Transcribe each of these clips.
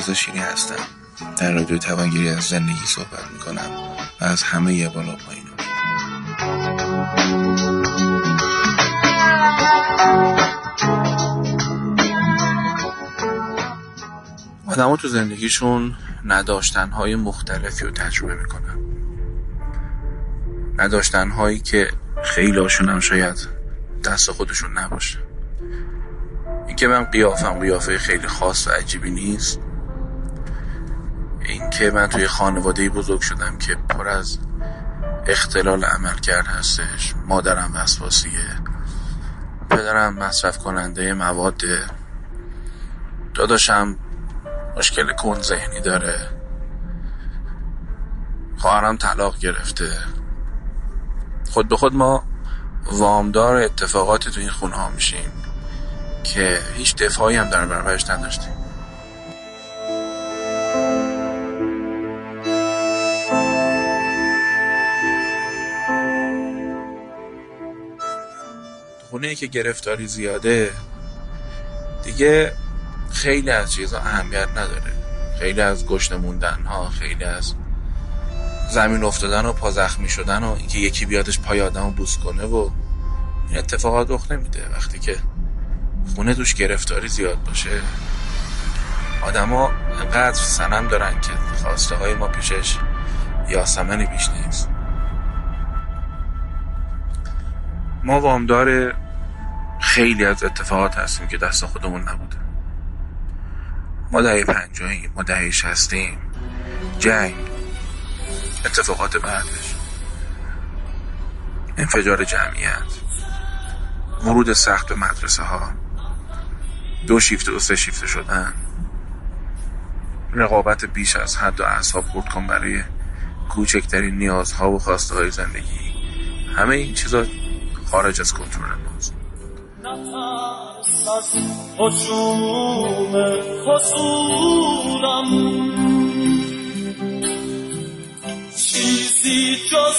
رضا شیری هستم. در رادیو توانگیری از زندگی صحبت می‌کنم و از همه بالا پایین آدم تو زندگیشون نداشتنهای مختلفی رو تجربه می‌کنن. نداشتنهایی که خیلی هاشون هم شاید دست خودشون نباشه. اینکه من قیافم قیافه خیلی خاص و عجیبی نیست اینکه من توی خانواده بزرگ شدم که پر از اختلال عمل کرد هستش مادرم وسواسیه پدرم مصرف کننده مواد داداشم مشکل کن ذهنی داره خواهرم طلاق گرفته. خود به خود ما وامدار اتفاقات تو این خونه ها میشیم که هیچ دفاعی هم در برابرش نداشتیم. خونه که گرفتاری زیاده دیگه خیلی از چیزا اهمیت نداره. خیلی از گشت موندن ها خیلی از زمین افتادن و پا زخمی شدن و اینکه یکی بیادش پای آدم رو بوس کنه و این اتفاقات رخ نمیده. وقتی که خونه دوش گرفتاری زیاد باشه آدما انقدر سنم دارن که خواسته های ما پیشش یاسمنی بیش نیست. ما وامدار خیلی از اتفاقات هستیم که دست خودمون نبوده. ما دهه پنجاهیم ما دهه شستیم. جنگ اتفاقات بعدش. انفجار جمعیت. ورود سخت به مدرسه ها دو شیفت و سه شیفت شدن. رقابت بیش از حد و اعصاب خورد کن برای کوچکترین نیازها و خواسته های زندگی. همه این چیزا خارج از کنترل ماست چیزی جز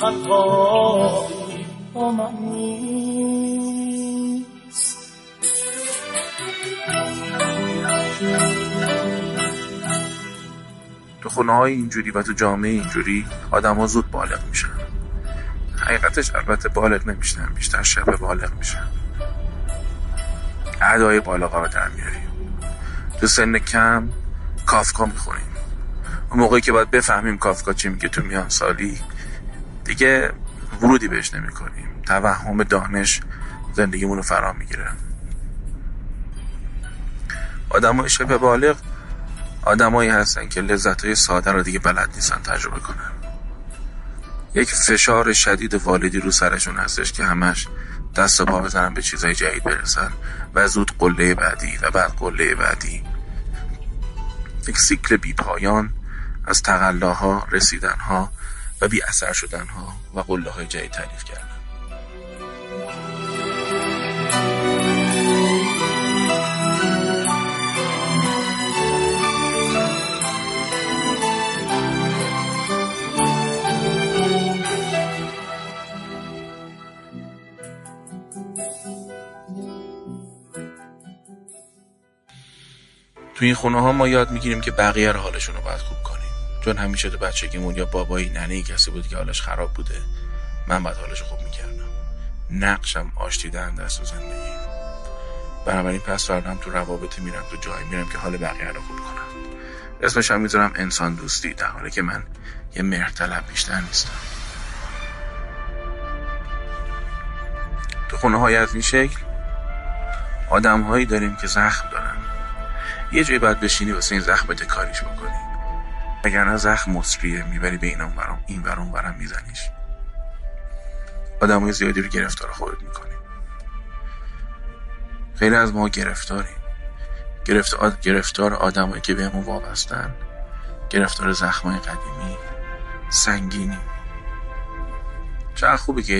تنهایی با من تو خونه های اینجوری و تو جامعه اینجوری آدم ها زود بالغ میشن. حقیقتش البته بالغ نمیشن بیشتر شبه بالغ میشن ادای بالا رو در میاریم. تو سن کم کافکا می‌خوریم. اون موقعی که باید بفهمیم کافکا چی میگه تو میان سالی دیگه ورودی بهش نمی کنیم توهم دانش زندگیمون رو فرا می‌گیره. آدم های شبه بالغ آدمایی هستن که لذت های ساده رو دیگه بلد نیستن تجربه کنن. یک فشار شدید والدی رو سرشون هستش که همش دست و پا بزنن به چیزهای جدید برسن و زود قله بعدی و بعد قله بعدی. یک سیکل بی پایان از تقلاها رسیدنها و بی اثر شدنها و قله های جدید تعریف کردن. تو این خونه ها ما یاد می‌گیریم که بقیه رو حالشون رو باید خوب کنیم. چون همیشه تو بچگیمون یا بابایی ننه کسی بود که حالش خراب بوده من باید حالش خوب می‌کردم. نقشم آشتیدن دست و زندگی. بنابراین پس فردم تو روابط میرم تو جایی میرم که حال بقیه رو خوب کنم. اسمش هم می‌ذارم انسان دوستی در حالی که من یه مرتلب بیشتر نیستم. تو خونه های از این شکل آدم هایی داریم که زخم دارن. یه جایی باید بشینی واسه این زخم کاریش بکنی. نه زخم مصریه می‌بری به این برام این برام برام میزنیش. آدمای زیادی رو گرفتار خودت می‌کنی. خیلی از ما گرفتاریم. گرفتار, گرفتار آدمایی که بهمون وابستن گرفتار زخمای قدیمی سنگینی. چقدر خوبه که